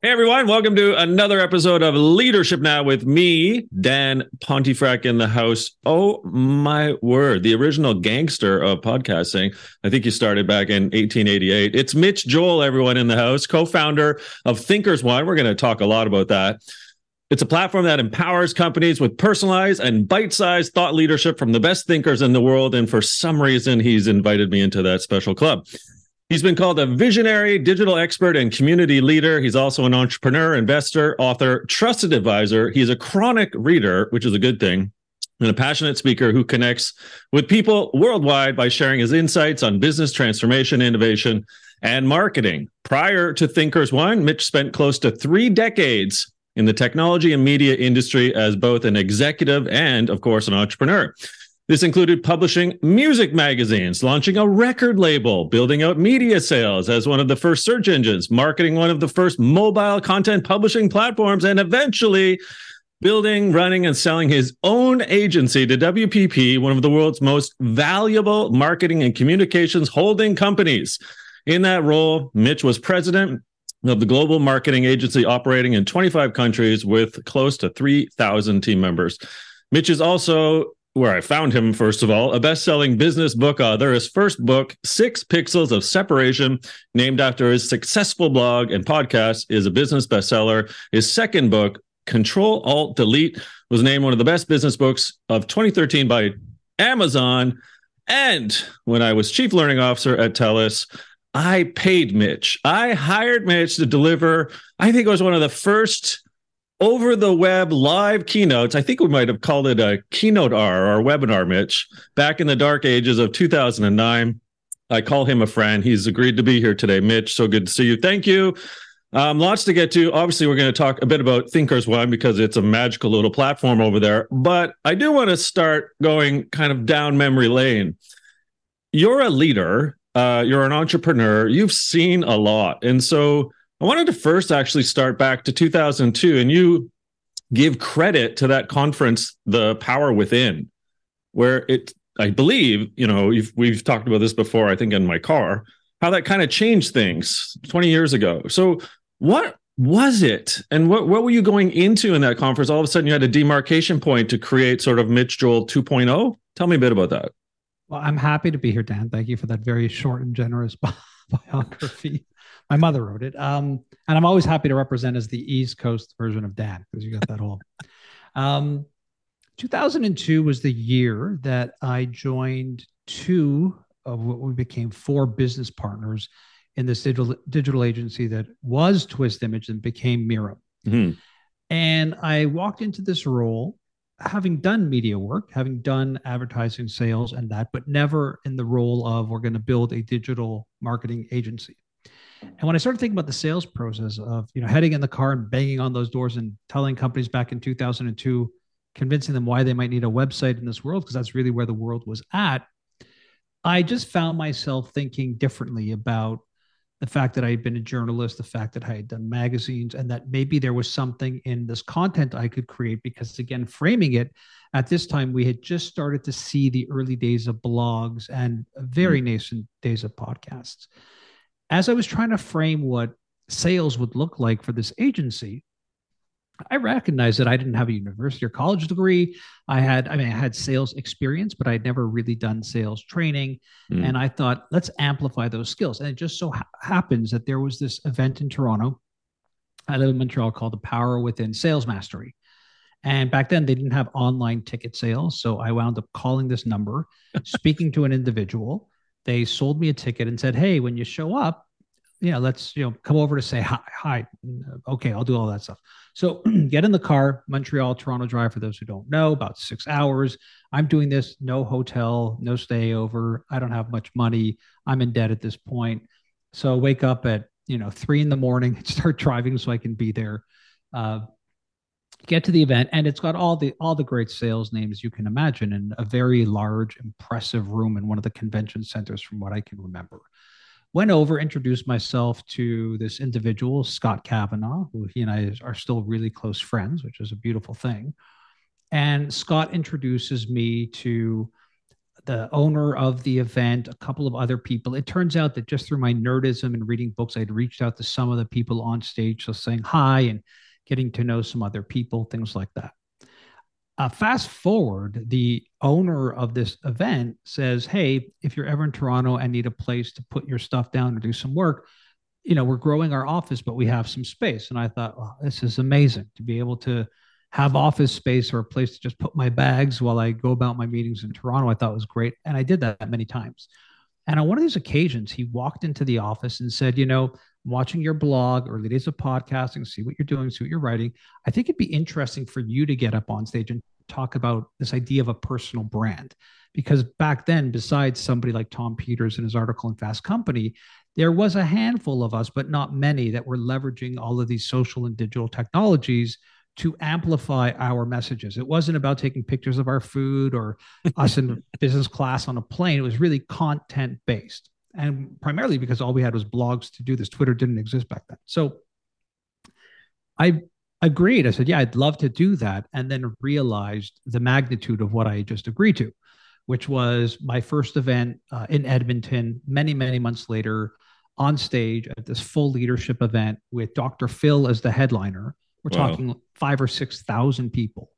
Hey everyone, welcome to another episode of Leadership Now with me, Dan Pontefract in the house. Oh my word, the original gangster of podcasting. I think you started back in 1888. It's Mitch Joel, everyone in the house, co-founder of Thinkers One. We're going to talk a lot about that. It's a platform that empowers companies with personalized and bite-sized thought leadership from the best thinkers in the world. And for some reason, he's invited me into that special club. He's been called a visionary, digital expert, and community leader. He's also an entrepreneur, investor, author, trusted advisor. He's a chronic reader, which is a good thing, and a passionate speaker who connects with people worldwide by sharing his insights on business transformation, innovation, and marketing. Prior to Thinkers One, Mitch spent close to three decades in the technology and media industry as both an executive and, of course, an entrepreneur. This included publishing music magazines, launching a record label, building out media sales as one of the first search engines, marketing one of the first mobile content publishing platforms, and eventually building, running, and selling his own agency to WPP, one of the world's most valuable marketing and communications holding companies. In that role, Mitch was president of the global marketing agency operating in 25 countries with close to 3,000 team members. Mitch is also where I found him, first of all, a best selling business book author. His first book, Six Pixels of Separation, named after his successful blog and podcast, is a business bestseller. His second book, Control Alt Delete, was named one of the best business books of 2013 by Amazon. And when I was chief learning officer at TELUS, I paid Mitch. I hired Mitch to deliver, I think it was one of the first over the web live keynotes. I think we might have called it a keynote R or webinar, Mitch, back in the dark ages of 2009. I call him a friend. He's agreed to be here today. Mitch, so good to see you. Thank you. Um, lots to get to. Obviously, we're going to talk a bit about Thinkers One because it's a magical little platform over there. But I do want to start going kind of down memory lane. You're a leader, uh, you're an entrepreneur, you've seen a lot. And so I wanted to first actually start back to 2002 and you give credit to that conference, The Power Within, where it, I believe, you know, we've talked about this before, I think in my car, how that kind of changed things 20 years ago. So, what was it? And what, what were you going into in that conference? All of a sudden, you had a demarcation point to create sort of Mitch Joel 2.0. Tell me a bit about that. Well, I'm happy to be here, Dan. Thank you for that very short and generous biography. My mother wrote it. Um, and I'm always happy to represent as the East Coast version of Dan because you got that whole. Um, 2002 was the year that I joined two of what we became four business partners in this digital digital agency that was Twist Image and became Mirum. Mm-hmm. And I walked into this role having done media work, having done advertising sales and that, but never in the role of we're going to build a digital marketing agency. And when I started thinking about the sales process of, you know, heading in the car and banging on those doors and telling companies back in 2002, convincing them why they might need a website in this world, because that's really where the world was at, I just found myself thinking differently about the fact that I had been a journalist, the fact that I had done magazines, and that maybe there was something in this content I could create. Because again, framing it at this time, we had just started to see the early days of blogs and very mm-hmm. nascent days of podcasts as I was trying to frame what sales would look like for this agency, I recognized that I didn't have a university or college degree. I had, I mean, I had sales experience, but I'd never really done sales training. Mm. And I thought, let's amplify those skills. And it just so ha- happens that there was this event in Toronto. I live in Montreal called the Power Within Sales Mastery. And back then, they didn't have online ticket sales. So I wound up calling this number, speaking to an individual they sold me a ticket and said, "Hey, when you show up, know, let's you know come over to say hi. Hi, okay, I'll do all that stuff." So get in the car, Montreal, Toronto drive. For those who don't know, about six hours. I'm doing this, no hotel, no stay over. I don't have much money. I'm in debt at this point. So wake up at you know three in the morning, and start driving so I can be there. Uh, get to the event and it's got all the all the great sales names you can imagine in a very large impressive room in one of the convention centers from what i can remember went over introduced myself to this individual scott kavanaugh who he and i are still really close friends which is a beautiful thing and scott introduces me to the owner of the event, a couple of other people. It turns out that just through my nerdism and reading books, I'd reached out to some of the people on stage, so saying hi and getting to know some other people, things like that. Uh, fast forward, the owner of this event says, Hey, if you're ever in Toronto and need a place to put your stuff down or do some work, you know, we're growing our office, but we have some space. And I thought, this is amazing to be able to have office space or a place to just put my bags while I go about my meetings in Toronto. I thought was great. And I did that many times. And on one of these occasions, he walked into the office and said, You know, watching your blog, early days of podcasting, see what you're doing, see what you're writing. I think it'd be interesting for you to get up on stage and talk about this idea of a personal brand. Because back then, besides somebody like Tom Peters in his article in Fast Company, there was a handful of us, but not many, that were leveraging all of these social and digital technologies to amplify our messages. It wasn't about taking pictures of our food or us in business class on a plane. It was really content based. And primarily because all we had was blogs to do this. Twitter didn't exist back then. So I agreed. I said, yeah, I'd love to do that. And then realized the magnitude of what I just agreed to, which was my first event uh, in Edmonton many, many months later on stage at this full leadership event with Dr. Phil as the headliner we're wow. talking five or 6,000 people.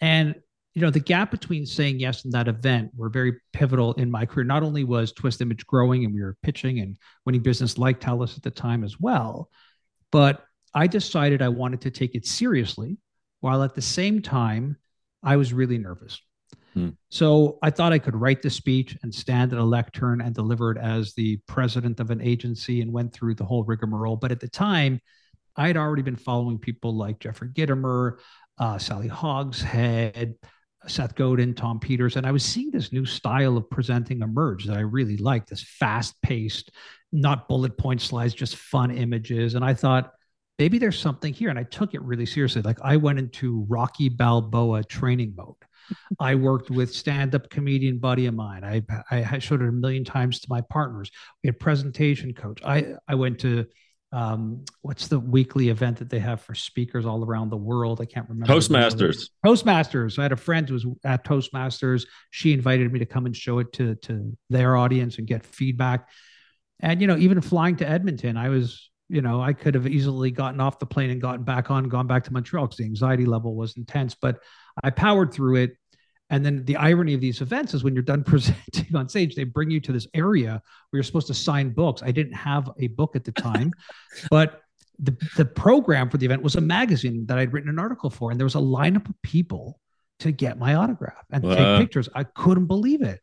And, you know, the gap between saying yes and that event were very pivotal in my career. Not only was Twist Image growing and we were pitching and winning business like TELUS at the time as well, but I decided I wanted to take it seriously while at the same time I was really nervous. Hmm. So I thought I could write the speech and stand at a lectern and deliver it as the president of an agency and went through the whole rigmarole. But at the time, I had already been following people like Jeffrey Gitomer, uh, Sally Hogshead, Seth Godin, Tom Peters, and I was seeing this new style of presenting emerge that I really liked. This fast-paced, not bullet point slides, just fun images, and I thought maybe there's something here. And I took it really seriously. Like I went into Rocky Balboa training mode. I worked with stand-up comedian buddy of mine. I I showed it a million times to my partners. We had presentation coach. I I went to um, what's the weekly event that they have for speakers all around the world? I can't remember. Toastmasters. Toastmasters. I had a friend who was at Toastmasters. She invited me to come and show it to to their audience and get feedback. And you know, even flying to Edmonton, I was, you know, I could have easily gotten off the plane and gotten back on, gone back to Montreal because the anxiety level was intense. But I powered through it and then the irony of these events is when you're done presenting on stage, they bring you to this area where you're supposed to sign books. I didn't have a book at the time, but the, the program for the event was a magazine that I'd written an article for. And there was a lineup of people to get my autograph and wow. take pictures. I couldn't believe it.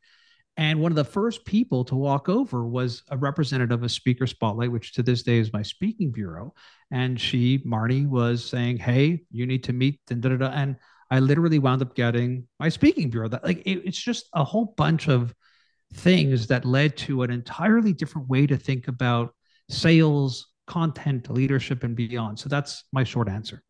And one of the first people to walk over was a representative of Speaker Spotlight, which to this day is my speaking bureau. And she, Marnie, was saying, Hey, you need to meet. And, and I literally wound up getting my speaking bureau. That like it, it's just a whole bunch of things that led to an entirely different way to think about sales, content, leadership, and beyond. So that's my short answer.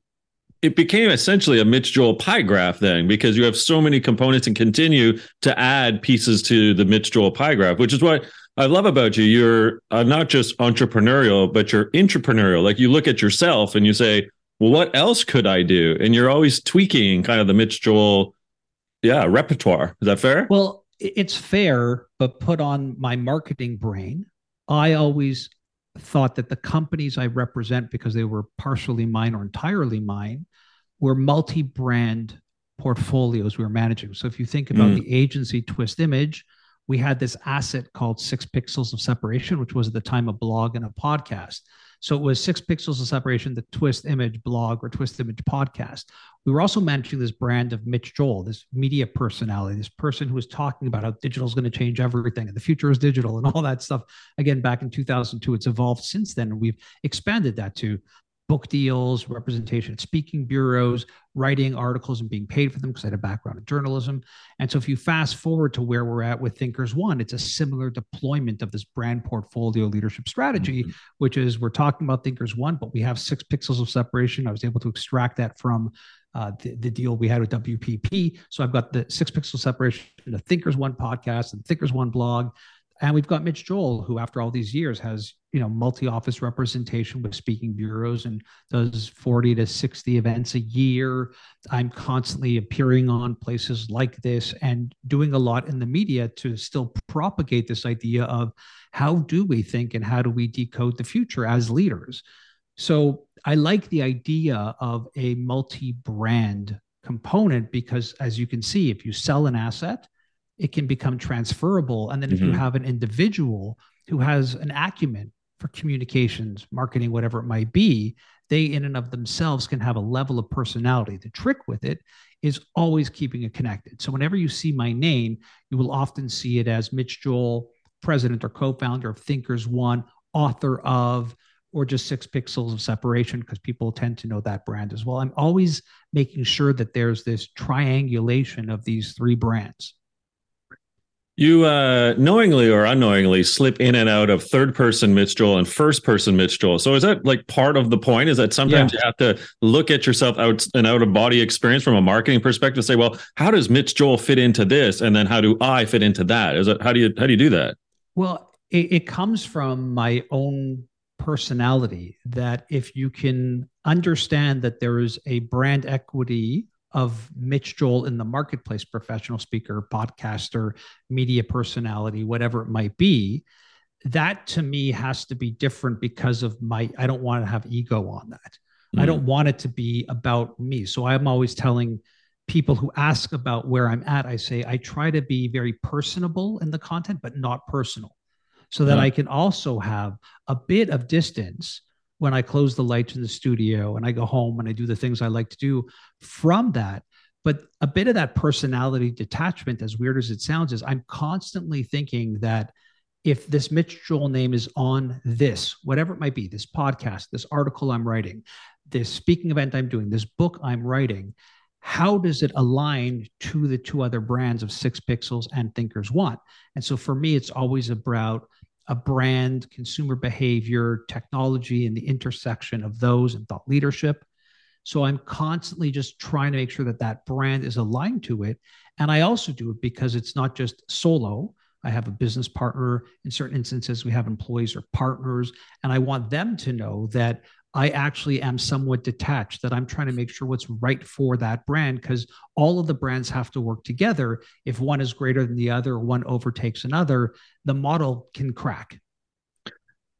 It became essentially a Mitch Joel pie graph then, because you have so many components and continue to add pieces to the Mitch Joel pie graph, which is what I love about you. You're uh, not just entrepreneurial, but you're entrepreneurial. Like you look at yourself and you say, well, what else could I do? And you're always tweaking kind of the Mitch Joel, yeah, repertoire. Is that fair? Well, it's fair, but put on my marketing brain, I always thought that the companies I represent, because they were partially mine or entirely mine, were multi brand portfolios we were managing. So if you think about mm. the agency Twist Image, we had this asset called Six Pixels of Separation, which was at the time a blog and a podcast. So it was six pixels of separation, the Twist Image blog or Twist Image podcast. We were also managing this brand of Mitch Joel, this media personality, this person who was talking about how digital is going to change everything and the future is digital and all that stuff. Again, back in 2002, it's evolved since then. And we've expanded that to book deals, representation at speaking bureaus, writing articles and being paid for them because I had a background in journalism. And so if you fast forward to where we're at with Thinkers One, it's a similar deployment of this brand portfolio leadership strategy, mm-hmm. which is we're talking about Thinkers One, but we have six pixels of separation. I was able to extract that from uh, the, the, deal we had with WPP. So I've got the six pixel separation, the Thinkers One podcast and Thinkers One blog, and we've got Mitch Joel, who after all these years has you know multi-office representation with speaking bureaus and does 40 to 60 events a year. I'm constantly appearing on places like this and doing a lot in the media to still propagate this idea of how do we think and how do we decode the future as leaders. So I like the idea of a multi-brand component because as you can see, if you sell an asset, it can become transferable. And then if mm-hmm. you have an individual who has an acumen for communications, marketing, whatever it might be, they in and of themselves can have a level of personality. The trick with it is always keeping it connected. So whenever you see my name, you will often see it as Mitch Joel, president or co-founder of Thinkers One, author of or just six pixels of separation because people tend to know that brand as well. I'm always making sure that there's this triangulation of these three brands. You uh, knowingly or unknowingly slip in and out of third person Mitch Joel and first person Mitch Joel. So is that like part of the point? Is that sometimes yeah. you have to look at yourself out an out of body experience from a marketing perspective? Say, well, how does Mitch Joel fit into this, and then how do I fit into that? Is it how do you how do you do that? Well, it, it comes from my own personality. That if you can understand that there is a brand equity of Mitch Joel in the marketplace, professional speaker, podcaster, media personality, whatever it might be, that to me has to be different because of my, I don't want to have ego on that. Mm-hmm. I don't want it to be about me. So I'm always telling people who ask about where I'm at, I say, I try to be very personable in the content, but not personal, so that I can also have a bit of distance when I close the lights in the studio and I go home and I do the things I like to do from that. But a bit of that personality detachment, as weird as it sounds, is I'm constantly thinking that if this Mitch Joel name is on this, whatever it might be, this podcast, this article I'm writing, this speaking event I'm doing, this book I'm writing, how does it align to the two other brands of Six Pixels and Thinkers One? And so for me, it's always about a brand, consumer behavior, technology, and the intersection of those and thought leadership. So I'm constantly just trying to make sure that that brand is aligned to it. And I also do it because it's not just solo. I have a business partner. In certain instances, we have employees or partners, and I want them to know that I actually am somewhat detached, that I'm trying to make sure what's right for that brand because all of the brands have to work together. If one is greater than the other, one overtakes another, the model can crack.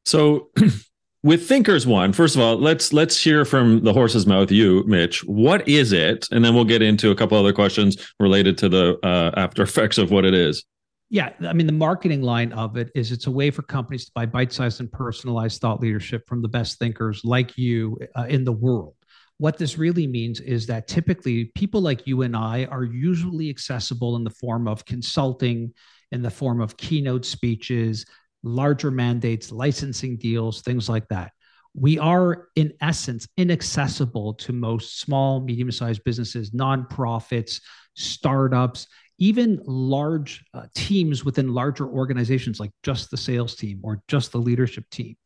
So, with Thinkers One, first of all, let's let's hear from the horse's mouth. You, Mitch, what is it? And then we'll get into a couple other questions related to the uh, after effects of what it is. Yeah, I mean the marketing line of it is it's a way for companies to buy bite-sized and personalized thought leadership from the best thinkers like you uh, in the world. What this really means is that typically people like you and I are usually accessible in the form of consulting, in the form of keynote speeches, larger mandates, licensing deals, things like that. We are, in essence, inaccessible to most small, medium sized businesses, nonprofits, startups, even large uh, teams within larger organizations like just the sales team or just the leadership team.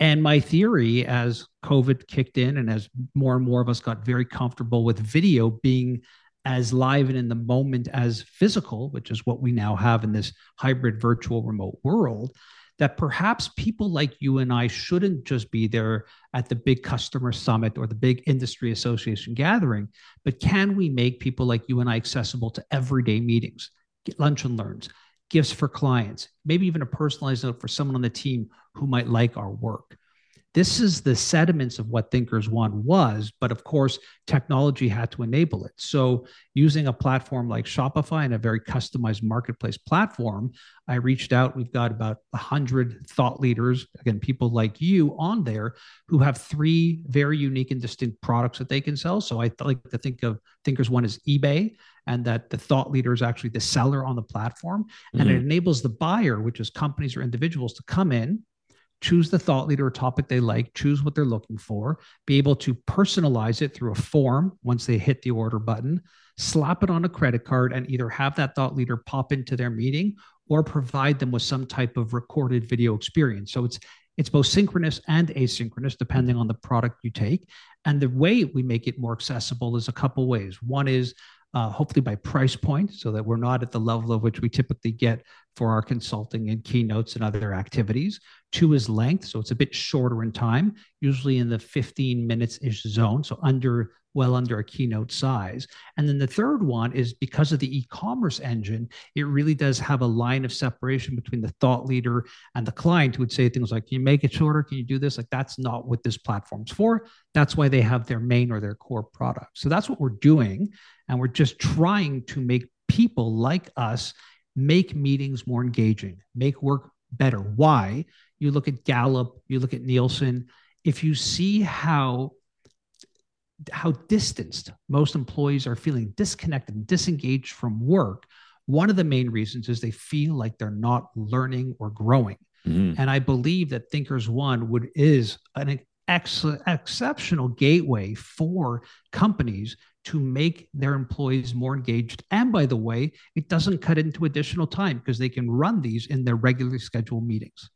And my theory, as COVID kicked in and as more and more of us got very comfortable with video being as live and in the moment as physical, which is what we now have in this hybrid virtual remote world, that perhaps people like you and I shouldn't just be there at the big customer summit or the big industry association gathering, but can we make people like you and I accessible to everyday meetings, lunch and learns, gifts for clients, maybe even a personalized note for someone on the team who might like our work? This is the sediments of what Thinkers One was, but of course, technology had to enable it. So, using a platform like Shopify and a very customized marketplace platform, I reached out. We've got about 100 thought leaders, again, people like you on there who have three very unique and distinct products that they can sell. So, I like to think of Thinkers One as eBay, and that the thought leader is actually the seller on the platform. Mm-hmm. And it mm-hmm. enables the buyer, which is companies or individuals, to come in choose the thought leader or topic they like, choose what they're looking for, be able to personalize it through a form once they hit the order button, slap it on a credit card, and either have that thought leader pop into their meeting or provide them with some type of recorded video experience. So it's it's both synchronous and asynchronous depending on the product you take. And the way we make it more accessible is a couple ways. One is uh, hopefully by price point, so that we're not at the level of which we typically get for our consulting and keynotes and other activities. Two is length, so it's a bit shorter in time, usually in the 15 minutes ish zone, so under well under a keynote size. And then the third one is because of the e commerce engine, it really does have a line of separation between the thought leader and the client who would say things like, Can you make it shorter? Can you do this? Like, that's not what this platform's for. That's why they have their main or their core product. So that's what we're doing. And we're just trying to make people like us make meetings more engaging, make work better. Why? You look at Gallup, you look at Nielsen. If you see how how distanced most employees are feeling disconnected and disengaged from work one of the main reasons is they feel like they're not learning or growing mm-hmm. and i believe that thinkers one would is an ex- exceptional gateway for companies to make their employees more engaged and by the way it doesn't cut into additional time because they can run these in their regularly scheduled meetings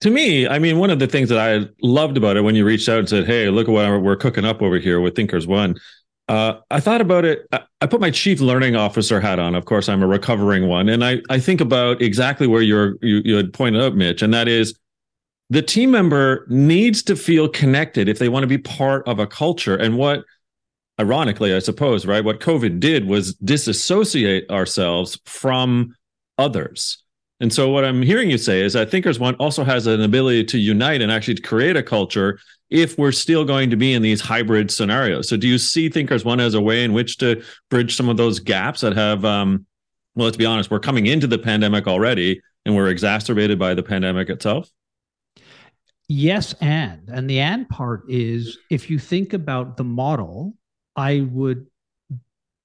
to me, I mean, one of the things that I loved about it when you reached out and said, "Hey, look at what we're cooking up over here with Thinkers One," uh, I thought about it. I put my chief learning officer hat on. Of course, I'm a recovering one, and I I think about exactly where you're you, you had pointed out, Mitch, and that is the team member needs to feel connected if they want to be part of a culture. And what, ironically, I suppose, right, what COVID did was disassociate ourselves from others. And so what I'm hearing you say is that Thinkers One also has an ability to unite and actually create a culture if we're still going to be in these hybrid scenarios. So do you see Thinkers One as a way in which to bridge some of those gaps that have um, well, let's be honest, we're coming into the pandemic already and we're exacerbated by the pandemic itself? Yes, and and the and part is if you think about the model, I would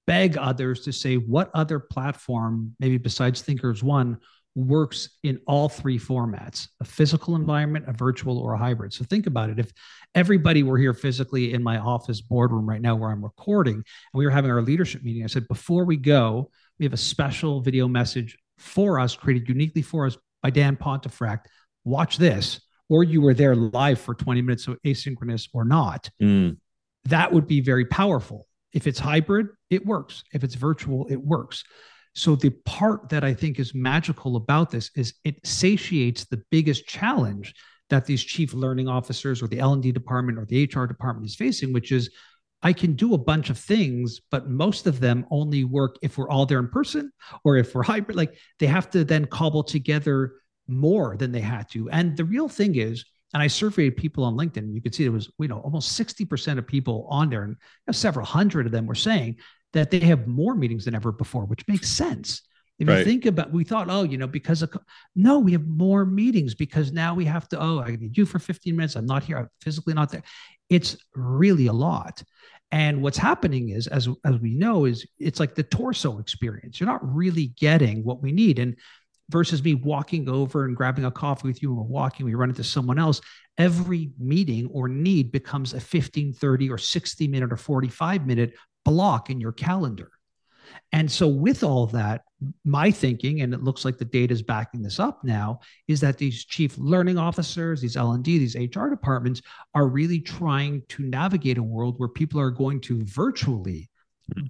beg others to say what other platform, maybe besides Thinkers One, works in all three formats a physical environment, a virtual, or a hybrid. So think about it. If everybody were here physically in my office boardroom right now where I'm recording, and we were having our leadership meeting, I said, before we go, we have a special video message for us, created uniquely for us by Dan Pontefract. Watch this. Or you were there live for 20 minutes, so asynchronous or not. Mm. That would be very powerful. If it's hybrid, it works. If it's virtual, it works. So the part that I think is magical about this is it satiates the biggest challenge that these chief learning officers or the L&D department or the HR department is facing, which is I can do a bunch of things, but most of them only work if we're all there in person or if we're hybrid. Like they have to then cobble together more than they had to. And the real thing is, and I surveyed people on LinkedIn, and you could see there was, you know, almost 60% of people on there, and several hundred of them were saying that they have more meetings than ever before, which makes sense. If right. you think about, we thought, oh, you know, because of no, we have more meetings because now we have to. Oh, I need you for 15 minutes. I'm not here. I'm physically not there. It's really a lot. And what's happening is, as as we know, is it's like the torso experience. You're not really getting what we need. And versus me walking over and grabbing a coffee with you and walking, we run into someone else. Every meeting or need becomes a 15, 30, or 60 minute or 45 minute block in your calendar. And so, with all that, my thinking, and it looks like the data is backing this up now, is that these chief learning officers, these L and D, these HR departments are really trying to navigate a world where people are going to virtually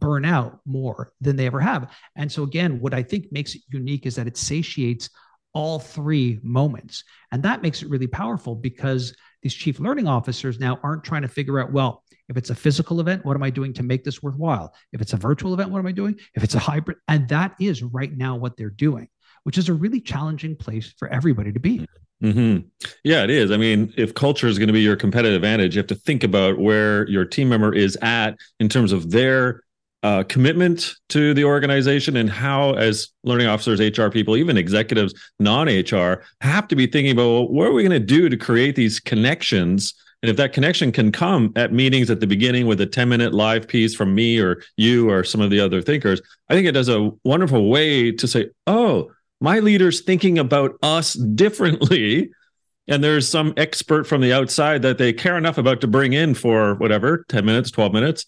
burn out more than they ever have. And so, again, what I think makes it unique is that it satiates all three moments, and that makes it really powerful because these chief learning officers now aren't trying to figure out, well, if it's a physical event, what am I doing to make this worthwhile? If it's a virtual event, what am I doing? If it's a hybrid, and that is right now what they're doing, which is a really challenging place for everybody to be. Mm-hmm. Yeah, it is. I mean, if culture is going to be your competitive advantage, you have to think about where your team member is at in terms of their uh, commitment to the organization and how, as learning officers, HR people, even executives, non HR, have to be thinking about well, what are we going to do to create these connections and if that connection can come at meetings at the beginning with a 10 minute live piece from me or you or some of the other thinkers, I think it does a wonderful way to say, oh, my leader's thinking about us differently. And there's some expert from the outside that they care enough about to bring in for whatever, 10 minutes, 12 minutes.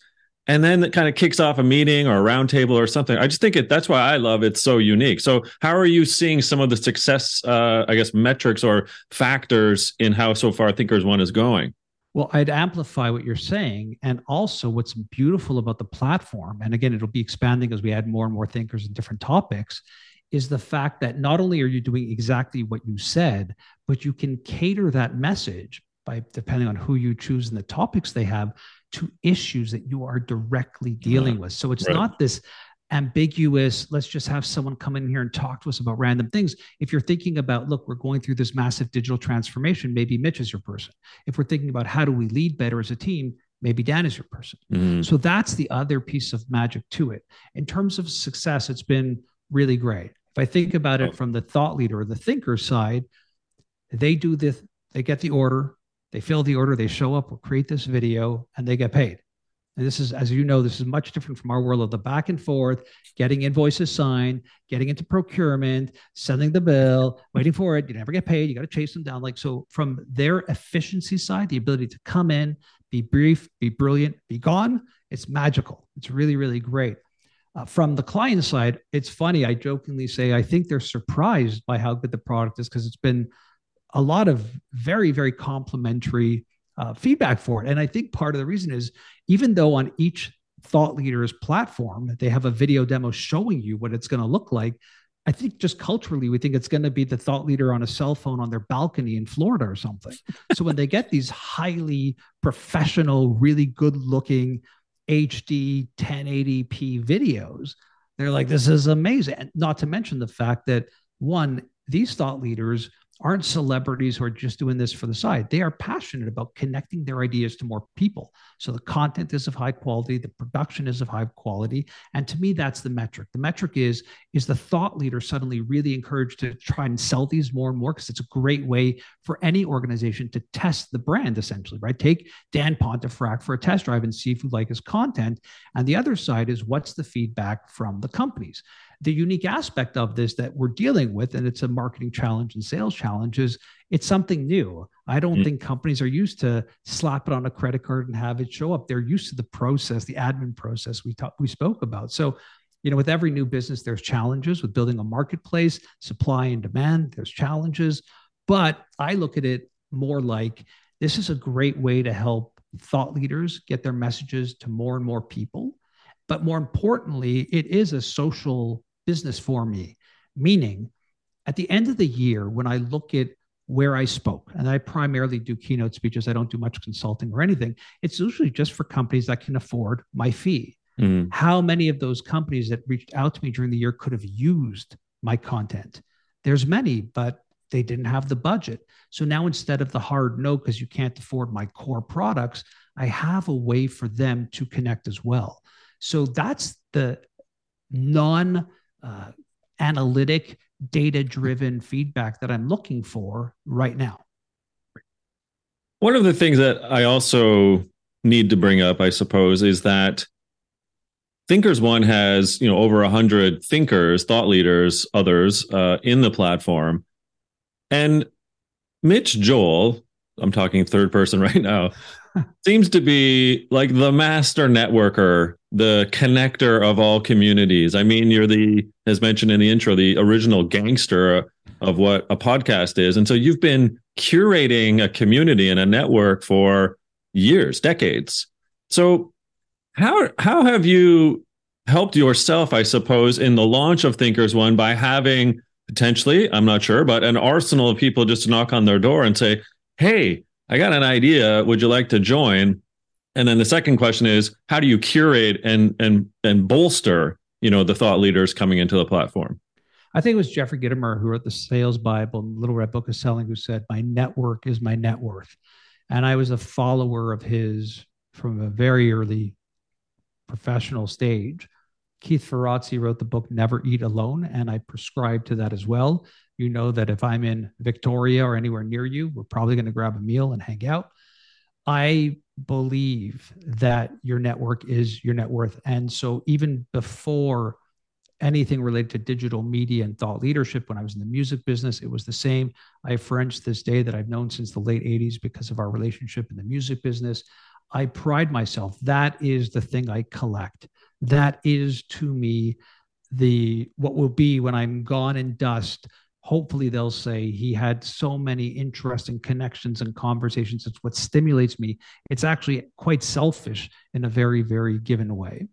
And then it kind of kicks off a meeting or a roundtable or something. I just think it that's why I love it so unique. So, how are you seeing some of the success, uh, I guess, metrics or factors in how so far Thinkers One is going? Well, I'd amplify what you're saying. And also, what's beautiful about the platform, and again, it'll be expanding as we add more and more thinkers and different topics, is the fact that not only are you doing exactly what you said, but you can cater that message by depending on who you choose and the topics they have to issues that you are directly dealing with. So it's right. not this ambiguous, let's just have someone come in here and talk to us about random things. If you're thinking about, look, we're going through this massive digital transformation, maybe Mitch is your person. If we're thinking about how do we lead better as a team, maybe Dan is your person. Mm-hmm. So that's the other piece of magic to it. In terms of success, it's been really great. If I think about it oh. from the thought leader or the thinker side, they do this, they get the order, they fill the order, they show up, we'll create this video, and they get paid. And this is, as you know, this is much different from our world of the back and forth, getting invoices signed, getting into procurement, sending the bill, waiting for it. You never get paid. You got to chase them down. Like, so from their efficiency side, the ability to come in, be brief, be brilliant, be gone, it's magical. It's really, really great. Uh, from the client side, it's funny. I jokingly say, I think they're surprised by how good the product is because it's been a lot of very, very complimentary uh, feedback for it. And I think part of the reason is even though on each thought leader's platform they have a video demo showing you what it's going to look like, I think just culturally we think it's going to be the thought leader on a cell phone on their balcony in Florida or something. so when they get these highly professional, really good looking HD 1080p videos, they're like, this is amazing. And not to mention the fact that one, these thought leaders aren't celebrities who are just doing this for the side. They are passionate about connecting their ideas to more people. So the content is of high quality, the production is of high quality. And to me, that's the metric. The metric is is the thought leader suddenly really encouraged to try and sell these more and more because it's a great way for any organization to test the brand, essentially, right? Take Dan Pontefract for a test drive and see if you like his content. And the other side is what's the feedback from the companies the unique aspect of this that we're dealing with, and it's a marketing challenge and sales challenge, is it's something new. I don't mm-hmm. think companies are used to slap it on a credit card and have it show up. They're used to the process, the admin process we talked we spoke about. So, you know, with every new business, there's challenges with building a marketplace, supply and demand. There's challenges, but I look at it more like this is a great way to help thought leaders get their messages to more and more people. But more importantly, it is a social business for me. Meaning, at the end of the year, when I look at where I spoke, and I primarily do keynote speeches, I don't do much consulting or anything. It's usually just for companies that can afford my fee. Mm. How many of those companies that reached out to me during the year could have used my content? There's many, but they didn't have the budget. So now instead of the hard no, because you can't afford my core products, I have a way for them to connect as well. So that's the non uh, analytic, data driven feedback that I'm looking for right now. One of the things that I also need to bring up, I suppose, is that Thinkers One has you know over a hundred thinkers, thought leaders, others uh, in the platform, and Mitch Joel, I'm talking third person right now, seems to be like the master networker, the connector of all communities. I mean, you're the, as mentioned in the intro, the original gangster of what a podcast is. And so you've been curating a community and a network for years, decades. So how how have you helped yourself, I suppose, in the launch of Thinkers One by having potentially, I'm not sure, but an arsenal of people just to knock on their door and say, Hey, I got an idea. Would you like to join? And then the second question is, how do you curate and and and bolster, you know, the thought leaders coming into the platform? I think it was Jeffrey Gitomer who wrote the Sales Bible, Little Red Book of Selling, who said, "My network is my net worth," and I was a follower of his from a very early professional stage. Keith Ferrazzi wrote the book Never Eat Alone, and I prescribe to that as well you know that if I'm in Victoria or anywhere near you, we're probably going to grab a meal and hang out. I believe that your network is your net worth. And so even before anything related to digital media and thought leadership, when I was in the music business, it was the same. I have friends this day that I've known since the late 80s because of our relationship in the music business. I pride myself. That is the thing I collect. That is to me the what will be when I'm gone in dust hopefully they'll say he had so many interesting connections and conversations. It's what stimulates me. It's actually quite selfish in a very very given way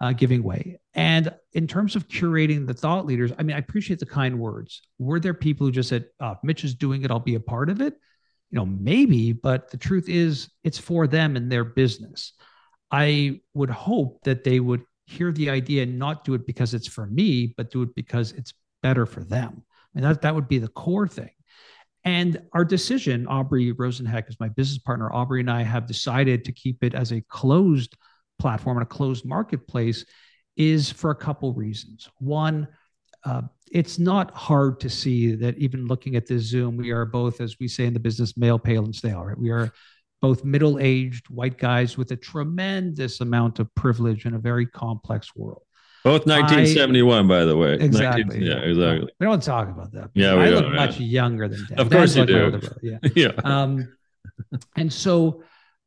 uh, giving way. And in terms of curating the thought leaders i mean i appreciate the kind words. Were there people who just said oh, mitch is doing it i'll be a part of it? You know maybe but the truth is it's for them and their business. I would hope that they would hear the idea and not do it because it's for me but do it because it's better for them and that, that would be the core thing. And our decision, Aubrey Rosenheck is my business partner. Aubrey and I have decided to keep it as a closed platform and a closed marketplace is for a couple reasons. One, uh, it's not hard to see that even looking at this Zoom, we are both, as we say in the business, male, pale, and stale, right? We are both middle aged white guys with a tremendous amount of privilege in a very complex world. Both 1971, I, by the way. Exactly. 19, yeah, exactly. We don't talk about that. Yeah, I look yeah. much younger than Dan. Of course Dan's you do. Yeah. yeah. Um, and so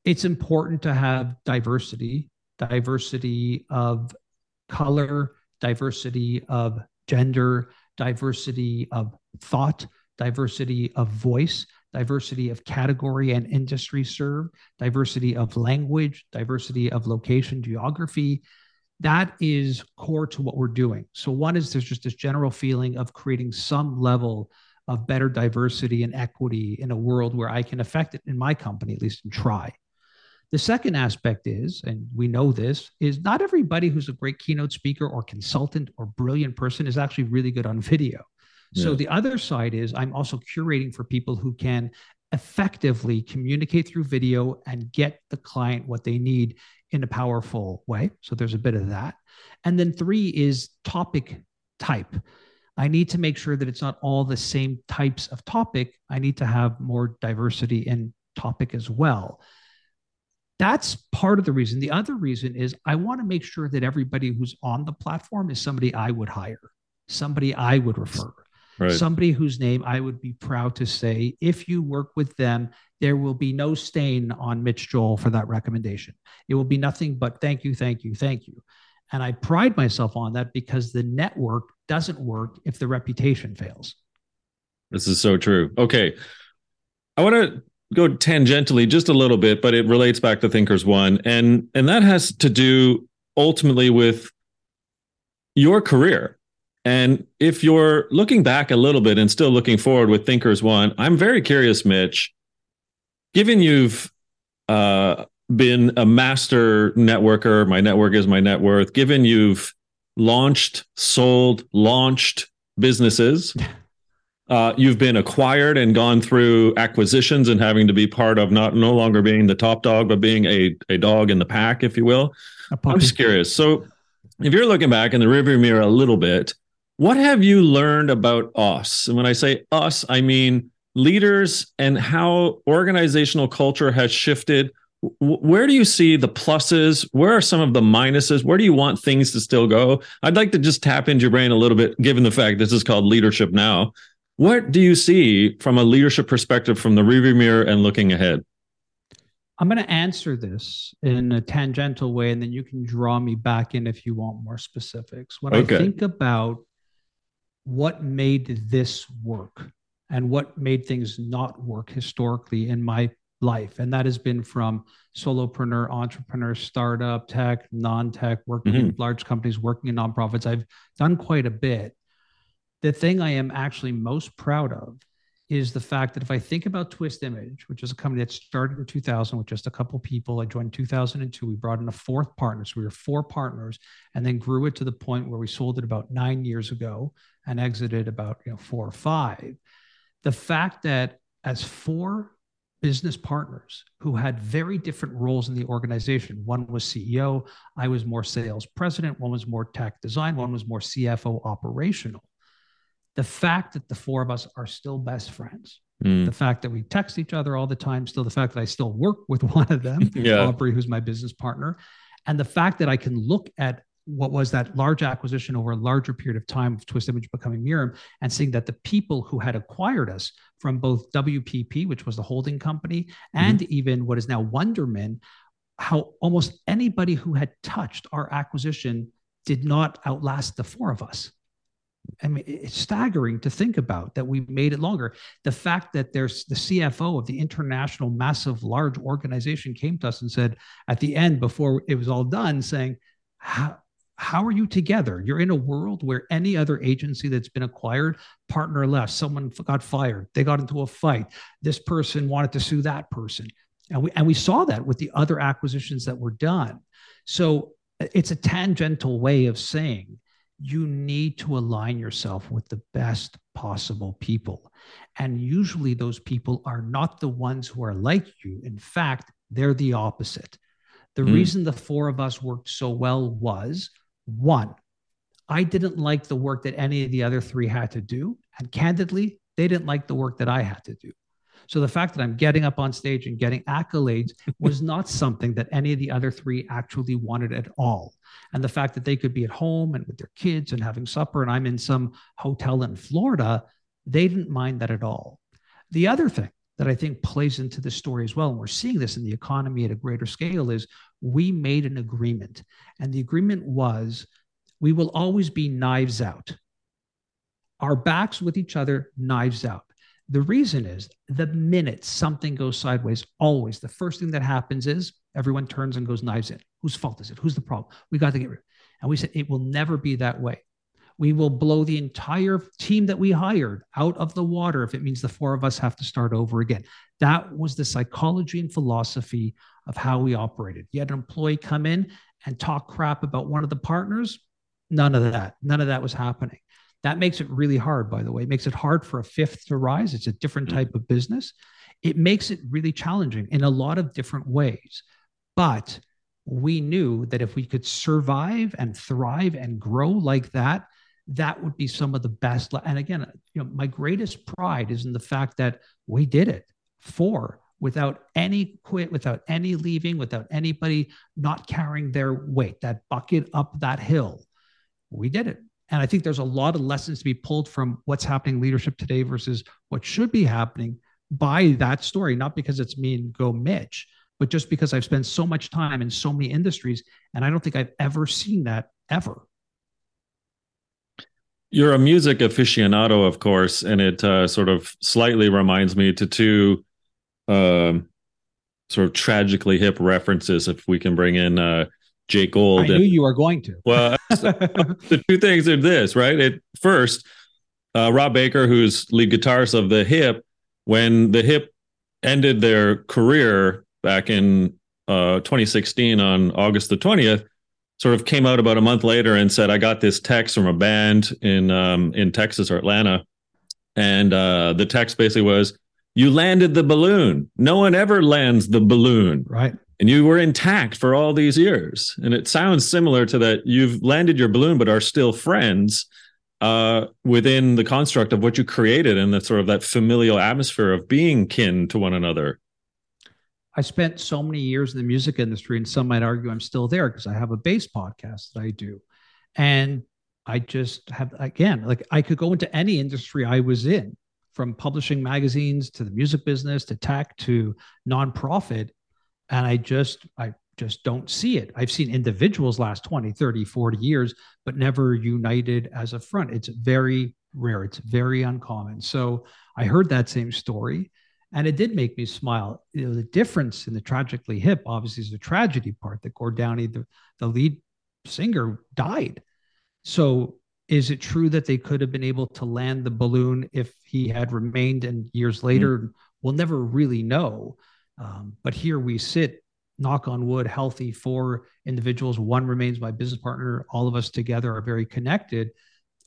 it's important to have diversity, diversity of color, diversity of gender, diversity of thought, diversity of voice, diversity of category and industry served, diversity of language, diversity of location, geography, that is core to what we're doing. So, one is there's just this general feeling of creating some level of better diversity and equity in a world where I can affect it in my company, at least, and try. The second aspect is, and we know this, is not everybody who's a great keynote speaker or consultant or brilliant person is actually really good on video. Yeah. So the other side is I'm also curating for people who can effectively communicate through video and get the client what they need in a powerful way. So there's a bit of that. And then three is topic type. I need to make sure that it's not all the same types of topic. I need to have more diversity in topic as well. That's part of the reason. The other reason is I want to make sure that everybody who's on the platform is somebody I would hire, somebody I would refer. Right. Somebody whose name I would be proud to say, if you work with them, there will be no stain on Mitch Joel for that recommendation. It will be nothing but thank you, thank you, thank you. And I pride myself on that because the network doesn't work if the reputation fails. This is so true. Okay. I want to go tangentially just a little bit, but it relates back to Thinkers One. And and that has to do ultimately with your career and if you're looking back a little bit and still looking forward with Thinkers One, I'm very curious, Mitch, given you've uh, been a master networker, my network is my net worth, given you've launched, sold, launched businesses, uh, you've been acquired and gone through acquisitions and having to be part of not no longer being the top dog, but being a, a dog in the pack, if you will. I'm just curious. So if you're looking back in the rearview mirror a little bit, what have you learned about us? And when I say us, I mean leaders and how organizational culture has shifted. Where do you see the pluses? Where are some of the minuses? Where do you want things to still go? I'd like to just tap into your brain a little bit, given the fact this is called leadership now. What do you see from a leadership perspective from the rearview mirror and looking ahead? I'm going to answer this in a tangential way, and then you can draw me back in if you want more specifics. When okay. I think about what made this work and what made things not work historically in my life. And that has been from solopreneur, entrepreneur, startup, tech, non tech, working mm-hmm. in large companies, working in nonprofits. I've done quite a bit. The thing I am actually most proud of is the fact that if I think about Twist Image, which is a company that started in 2000 with just a couple people, I joined 2002. We brought in a fourth partner. So we were four partners and then grew it to the point where we sold it about nine years ago and exited about you know, four or five. The fact that as four business partners who had very different roles in the organization. One was CEO, I was more sales president, one was more tech design, one was more CFO operational the fact that the four of us are still best friends, mm. the fact that we text each other all the time, still the fact that I still work with one of them, yeah. Aubrey, who's my business partner, and the fact that I can look at what was that large acquisition over a larger period of time of Twist Image becoming Mirum and seeing that the people who had acquired us from both WPP, which was the holding company, and mm-hmm. even what is now Wunderman, how almost anybody who had touched our acquisition did not outlast the four of us. I mean, it's staggering to think about that we made it longer. The fact that there's the CFO of the international, massive, large organization came to us and said at the end, before it was all done, saying, how, how are you together? You're in a world where any other agency that's been acquired, partner left, someone got fired, they got into a fight, this person wanted to sue that person. And we, and we saw that with the other acquisitions that were done. So it's a tangential way of saying you need to align yourself with the best possible people. And usually those people are not the ones who are like you. In fact, they're the opposite. The mm. reason the four of us worked so well was one, I didn't like the work that any of the other three had to do. And candidly, they didn't like the work that I had to do. So the fact that I'm getting up on stage and getting accolades was not something that any of the other three actually wanted at all. And the fact that they could be at home and with their kids and having supper, and I'm in some hotel in Florida, they didn't mind that at all. The other thing that I think plays into the story as well, and we're seeing this in the economy at a greater scale, is we made an agreement. And the agreement was we will always be knives out. Our backs with each other, knives out. The reason is the minute something goes sideways, always the first thing that happens is everyone turns and goes knives in. Whose fault is it? Who's the problem? We got to get rid. Of. And we said it will never be that way. We will blow the entire team that we hired out of the water if it means the four of us have to start over again. That was the psychology and philosophy of how we operated. You had an employee come in and talk crap about one of the partners. None of that. None of that was happening. That makes it really hard, by the way. It makes it hard for a fifth to rise. It's a different mm. type of business. It makes it really challenging in a lot of different ways. But we knew that if we could survive and thrive and grow like that, that would be some of the best. And again, you know, my greatest pride is in the fact that we did it for without any quit, without any leaving, without anybody not carrying their weight, that bucket up that hill. We did it. And I think there's a lot of lessons to be pulled from what's happening leadership today versus what should be happening by that story, not because it's me and go Mitch, but just because I've spent so much time in so many industries. And I don't think I've ever seen that ever. You're a music aficionado, of course, and it uh, sort of slightly reminds me to two um, sort of tragically hip references, if we can bring in uh, Jake Gold. I knew and, you were going to. Well, the two things are this, right? At first, uh, Rob Baker, who's lead guitarist of the Hip, when the Hip ended their career back in uh, 2016 on August the 20th, sort of came out about a month later and said, "I got this text from a band in um, in Texas or Atlanta, and uh, the text basically was." You landed the balloon. No one ever lands the balloon. Right and you were intact for all these years. And it sounds similar to that you've landed your balloon, but are still friends uh, within the construct of what you created and the sort of that familial atmosphere of being kin to one another. I spent so many years in the music industry, and some might argue I'm still there because I have a bass podcast that I do. And I just have, again, like I could go into any industry I was in, from publishing magazines to the music business to tech to nonprofit and i just i just don't see it. I've seen individuals last 20 30 40 years but never united as a front. It's very rare. It's very uncommon. So i heard that same story and it did make me smile. You know the difference in the tragically hip obviously is the tragedy part that gord downie the, the lead singer died. So is it true that they could have been able to land the balloon if he had remained and years later? Mm-hmm. we'll never really know um, but here we sit, knock on wood, healthy four individuals. One remains my business partner. All of us together are very connected.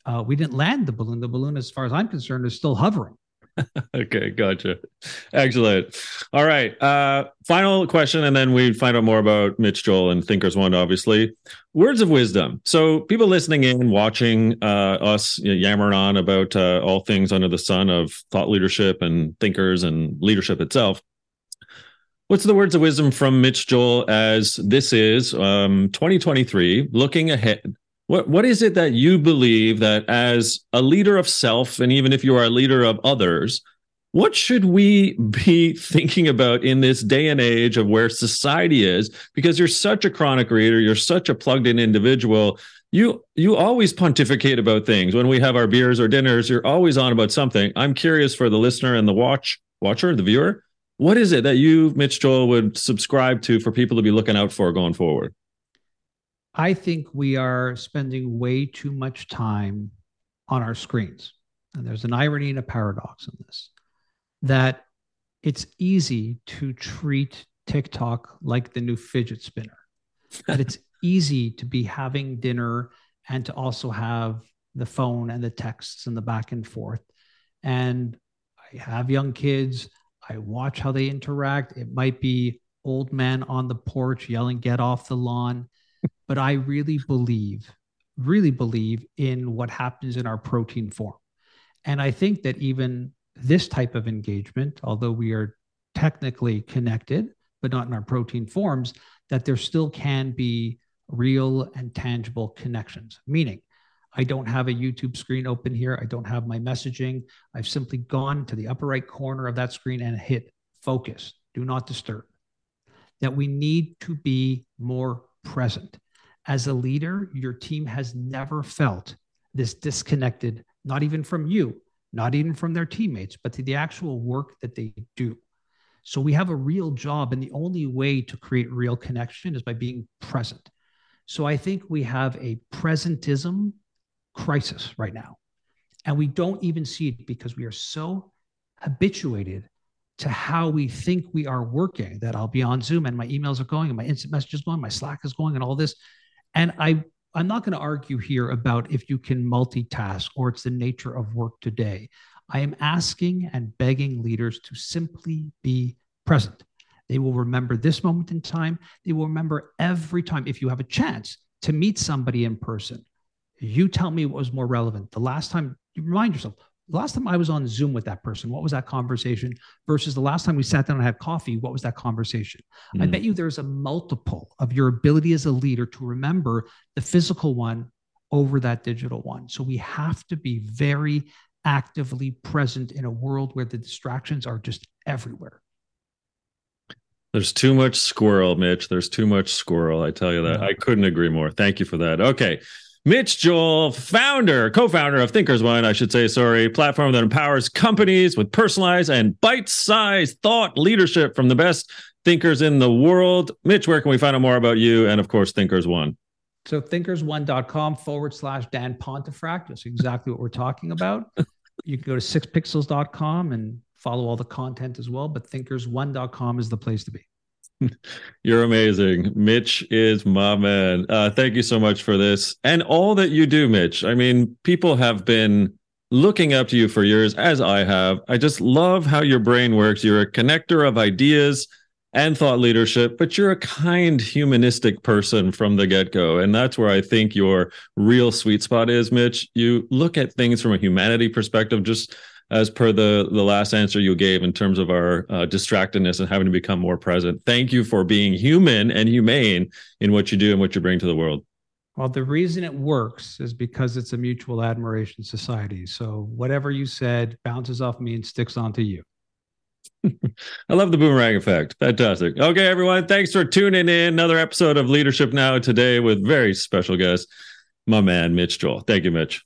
Uh, we didn't land the balloon. The balloon, as far as I'm concerned, is still hovering. okay, gotcha. Excellent. All right. Uh, final question, and then we find out more about Mitch Joel and Thinkers One, obviously. Words of wisdom. So, people listening in, watching uh, us yammering on about uh, all things under the sun of thought leadership and thinkers and leadership itself. What's the words of wisdom from Mitch Joel as this is um, 2023, looking ahead? What what is it that you believe that as a leader of self, and even if you are a leader of others, what should we be thinking about in this day and age of where society is? Because you're such a chronic reader, you're such a plugged in individual. You you always pontificate about things. When we have our beers or dinners, you're always on about something. I'm curious for the listener and the watch watcher, the viewer, what is it that you, Mitch Joel, would subscribe to for people to be looking out for going forward? I think we are spending way too much time on our screens. And there's an irony and a paradox in this that it's easy to treat TikTok like the new fidget spinner. that it's easy to be having dinner and to also have the phone and the texts and the back and forth. And I have young kids. I watch how they interact. It might be old man on the porch yelling, get off the lawn. but I really believe, really believe in what happens in our protein form. And I think that even this type of engagement, although we are technically connected, but not in our protein forms, that there still can be real and tangible connections. Meaning, I don't have a YouTube screen open here. I don't have my messaging. I've simply gone to the upper right corner of that screen and hit focus, do not disturb. That we need to be more present. As a leader, your team has never felt this disconnected, not even from you, not even from their teammates, but to the actual work that they do. So we have a real job, and the only way to create real connection is by being present. So I think we have a presentism crisis right now. And we don't even see it because we are so habituated to how we think we are working that I'll be on Zoom and my emails are going and my instant messages going, my Slack is going, and all this. And I I'm not going to argue here about if you can multitask or it's the nature of work today. I am asking and begging leaders to simply be present. They will remember this moment in time. They will remember every time. If you have a chance to meet somebody in person, you tell me what was more relevant. The last time, you remind yourself, the last time I was on Zoom with that person, what was that conversation versus the last time we sat down and had coffee, what was that conversation? Mm. I bet you there's a multiple of your ability as a leader to remember the physical one over that digital one. So we have to be very actively present in a world where the distractions are just everywhere. There's too much squirrel, Mitch. There's too much squirrel. I tell you that. I couldn't agree more. Thank you for that. Okay. Mitch Joel, founder, co founder of Thinkers One, I should say, sorry, platform that empowers companies with personalized and bite sized thought leadership from the best thinkers in the world. Mitch, where can we find out more about you and, of course, Thinkers One? So, thinkersone.com forward slash Dan Pontefract. That's exactly what we're talking about. you can go to sixpixels.com and follow all the content as well, but thinkersone.com is the place to be. You're amazing. Mitch is my man. Uh, thank you so much for this and all that you do, Mitch. I mean, people have been looking up to you for years, as I have. I just love how your brain works. You're a connector of ideas and thought leadership, but you're a kind, humanistic person from the get go. And that's where I think your real sweet spot is, Mitch. You look at things from a humanity perspective, just as per the the last answer you gave in terms of our uh, distractedness and having to become more present. Thank you for being human and humane in what you do and what you bring to the world. Well, the reason it works is because it's a mutual admiration society. So whatever you said bounces off me and sticks onto you. I love the boomerang effect. Fantastic. Okay, everyone. Thanks for tuning in. Another episode of Leadership Now today with very special guest, my man, Mitch Joel. Thank you, Mitch.